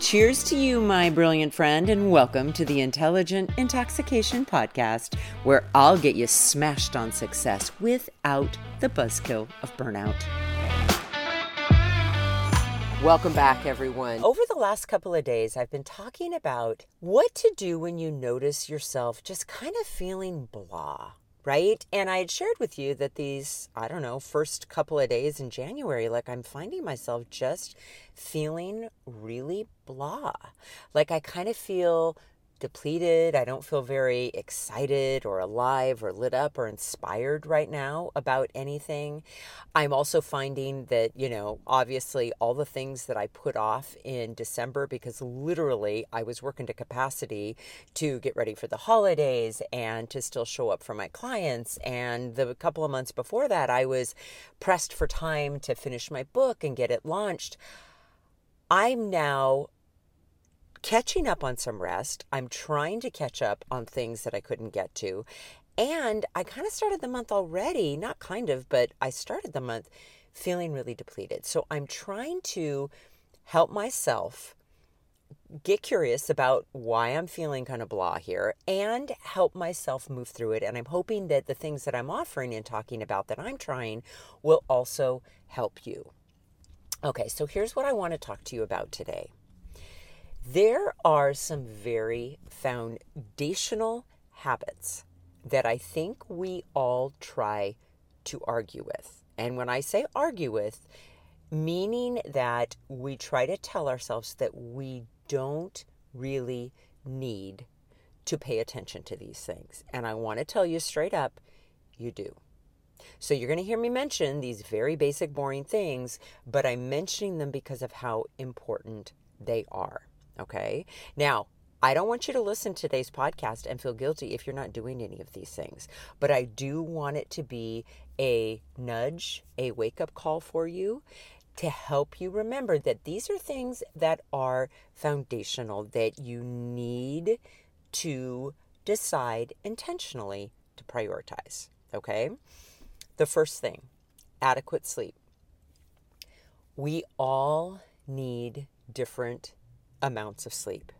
Cheers to you, my brilliant friend, and welcome to the Intelligent Intoxication Podcast, where I'll get you smashed on success without the buzzkill of burnout. Welcome back, everyone. Over the last couple of days, I've been talking about what to do when you notice yourself just kind of feeling blah right? And I had shared with you that these, I don't know, first couple of days in January, like I'm finding myself just feeling really blah. Like I kind of feel depleted. I don't feel very excited or alive or lit up or inspired right now about anything. I'm also finding that, you know, obviously all the things that I put off in December because literally I was working to capacity to get ready for the holidays and to still show up for my clients. And the couple of months before that, I was pressed for time to finish my book and get it launched. I'm now catching up on some rest. I'm trying to catch up on things that I couldn't get to. And I kind of started the month already, not kind of, but I started the month feeling really depleted. So I'm trying to help myself get curious about why I'm feeling kind of blah here and help myself move through it. And I'm hoping that the things that I'm offering and talking about that I'm trying will also help you. Okay, so here's what I want to talk to you about today. There are some very foundational habits that I think we all try to argue with. And when I say argue with, meaning that we try to tell ourselves that we don't really need to pay attention to these things. And I want to tell you straight up, you do. So you're going to hear me mention these very basic, boring things, but I'm mentioning them because of how important they are. Okay. Now, I don't want you to listen to today's podcast and feel guilty if you're not doing any of these things, but I do want it to be a nudge, a wake up call for you to help you remember that these are things that are foundational that you need to decide intentionally to prioritize. Okay. The first thing adequate sleep. We all need different amounts of sleep.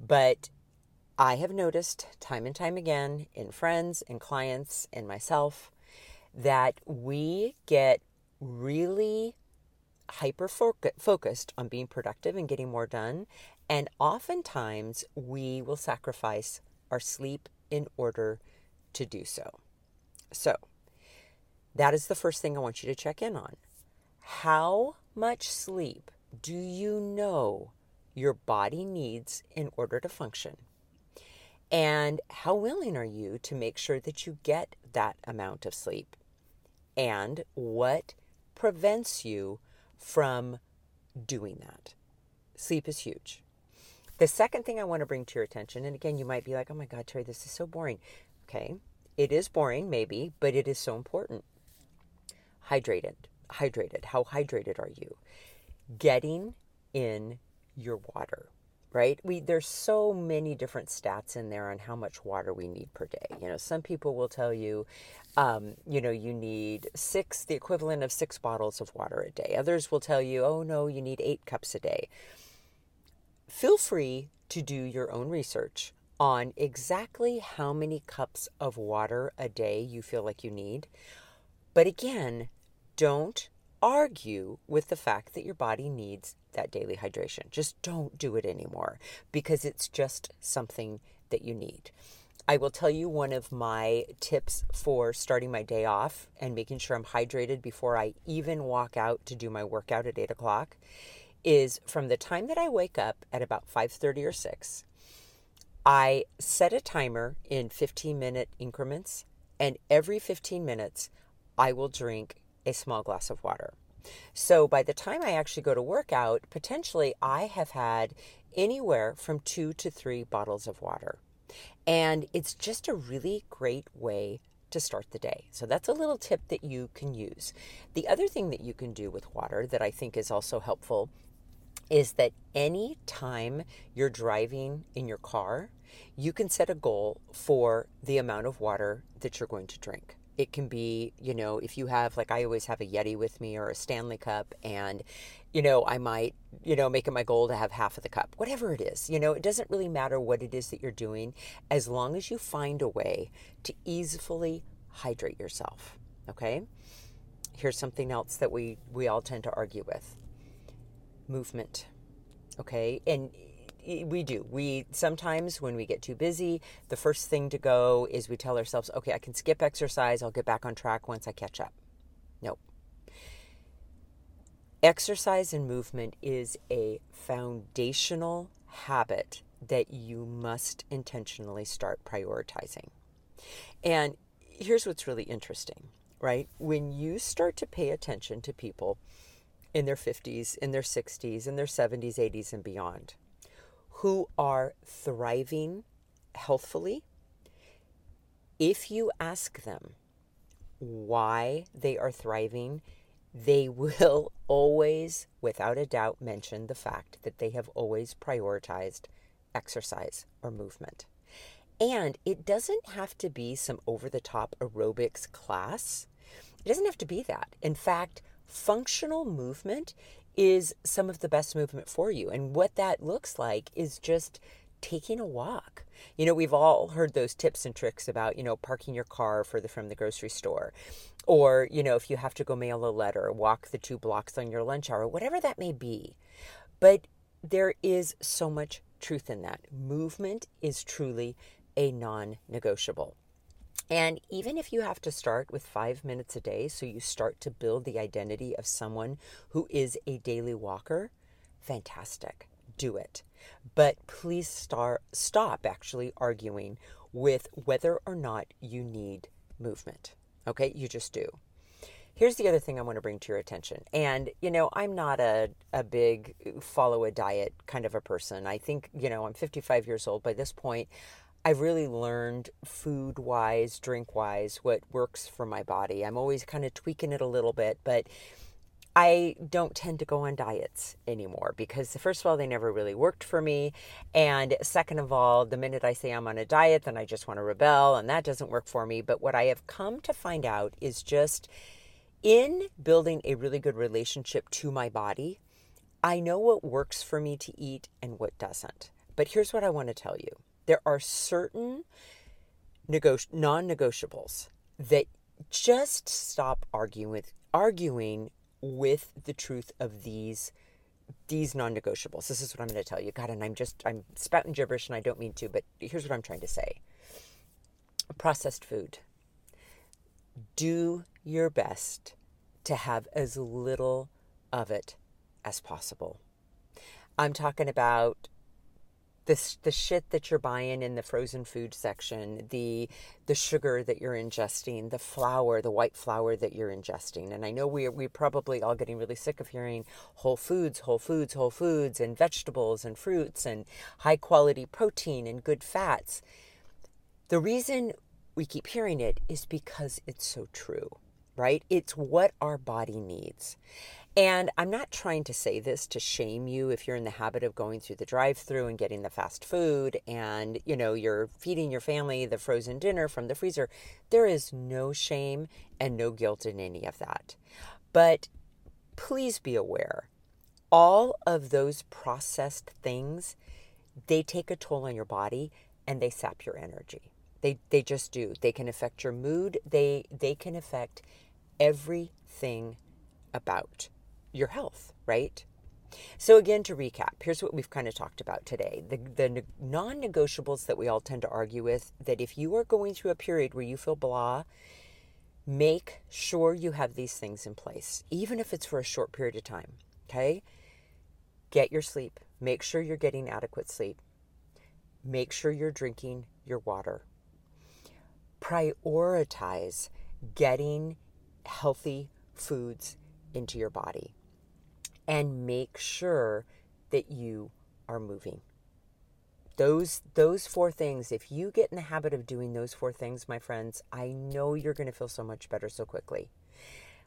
But I have noticed time and time again in friends and clients and myself that we get really hyper focused on being productive and getting more done. And oftentimes we will sacrifice our sleep in order to do so. So, that is the first thing I want you to check in on. How much sleep do you know your body needs in order to function? And how willing are you to make sure that you get that amount of sleep? And what prevents you from doing that? Sleep is huge. The second thing I want to bring to your attention, and again, you might be like, oh my God, Terri, this is so boring. Okay, it is boring, maybe, but it is so important. Hydrated. Hydrated. How hydrated are you? Getting in your water right? We there's so many different stats in there on how much water we need per day. You know some people will tell you um, you know you need six the equivalent of six bottles of water a day. Others will tell you oh no you need eight cups a day. Feel free to do your own research on exactly how many cups of water a day you feel like you need. But again don't argue with the fact that your body needs that daily hydration. Just don't do it anymore because it's just something that you need. I will tell you one of my tips for starting my day off and making sure I'm hydrated before I even walk out to do my workout at eight o'clock is from the time that I wake up at about 5:30 or 6, I set a timer in 15 minute increments, and every 15 minutes, I will drink a small glass of water. So by the time I actually go to work out, potentially I have had anywhere from two to three bottles of water. And it's just a really great way to start the day. So that's a little tip that you can use. The other thing that you can do with water that I think is also helpful is that any time you're driving in your car, you can set a goal for the amount of water that you're going to drink. It can be, you know, if you have, like, I always have a Yeti with me or a Stanley cup, and, you know, I might, you know, make it my goal to have half of the cup, whatever it is. You know, it doesn't really matter what it is that you're doing as long as you find a way to easily hydrate yourself. Okay? Here's something else that we, we all tend to argue with movement. Okay? And we do. We sometimes, when we get too busy, the first thing to go is we tell ourselves, okay, I can skip exercise. I'll get back on track once I catch up. Nope. Exercise and movement is a foundational habit that you must intentionally start prioritizing. And here's what's really interesting, right? When you start to pay attention to people in their 50s, in their 60s, in their 70s, 80s, and beyond, who are thriving healthfully, if you ask them why they are thriving, they will always, without a doubt, mention the fact that they have always prioritized exercise or movement. And it doesn't have to be some over the top aerobics class. It doesn't have to be that. In fact, functional movement is some of the best movement for you. And what that looks like is just taking a walk. You know, we've all heard those tips and tricks about, you know, parking your car further from the grocery store. Or, you know, if you have to go mail a letter, walk the two blocks on your lunch hour, whatever that may be. But there is so much truth in that. Movement is truly a non negotiable. And even if you have to start with five minutes a day, so you start to build the identity of someone who is a daily walker, fantastic. Do it. But please start, stop actually arguing with whether or not you need movement. Okay, you just do. Here's the other thing I want to bring to your attention. And, you know, I'm not a, a big follow a diet kind of a person. I think, you know, I'm 55 years old. By this point, I've really learned food wise, drink wise, what works for my body. I'm always kind of tweaking it a little bit, but I don't tend to go on diets anymore because, first of all, they never really worked for me. And second of all, the minute I say I'm on a diet, then I just want to rebel, and that doesn't work for me. But what I have come to find out is just in building a really good relationship to my body, I know what works for me to eat and what doesn't. But here's what I want to tell you there are certain nego- non-negotiables that just stop arguing with arguing with the truth of these these non-negotiables. This is what I'm going to tell you. God, and I'm just I'm spouting gibberish and I don't mean to, but here's what I'm trying to say. Processed food. Do your best to have as little of it as possible. I'm talking about this the shit that you're buying in the frozen food section, the the sugar that you're ingesting, the flour, the white flour that you're ingesting. And I know we are we probably all getting really sick of hearing whole foods, whole foods, whole foods and vegetables and fruits and high quality protein and good fats. The reason we keep hearing it is because it's so true, right? It's what our body needs. And I'm not trying to say this to shame you if you're in the habit of going through the drive-through and getting the fast food and you know you're feeding your family the frozen dinner from the freezer. There is no shame and no guilt in any of that. But please be aware all of those processed things they take a toll on your body and they sap your energy. They they just do. They can affect your mood. They they can affect everything about your health, right? So, again, to recap, here's what we've kind of talked about today the, the non negotiables that we all tend to argue with that if you are going through a period where you feel blah, make sure you have these things in place, even if it's for a short period of time. Okay? Get your sleep. Make sure you're getting adequate sleep. Make sure you're drinking your water. Prioritize getting healthy foods into your body and make sure that you are moving. Those those four things, if you get in the habit of doing those four things, my friends, I know you're going to feel so much better so quickly.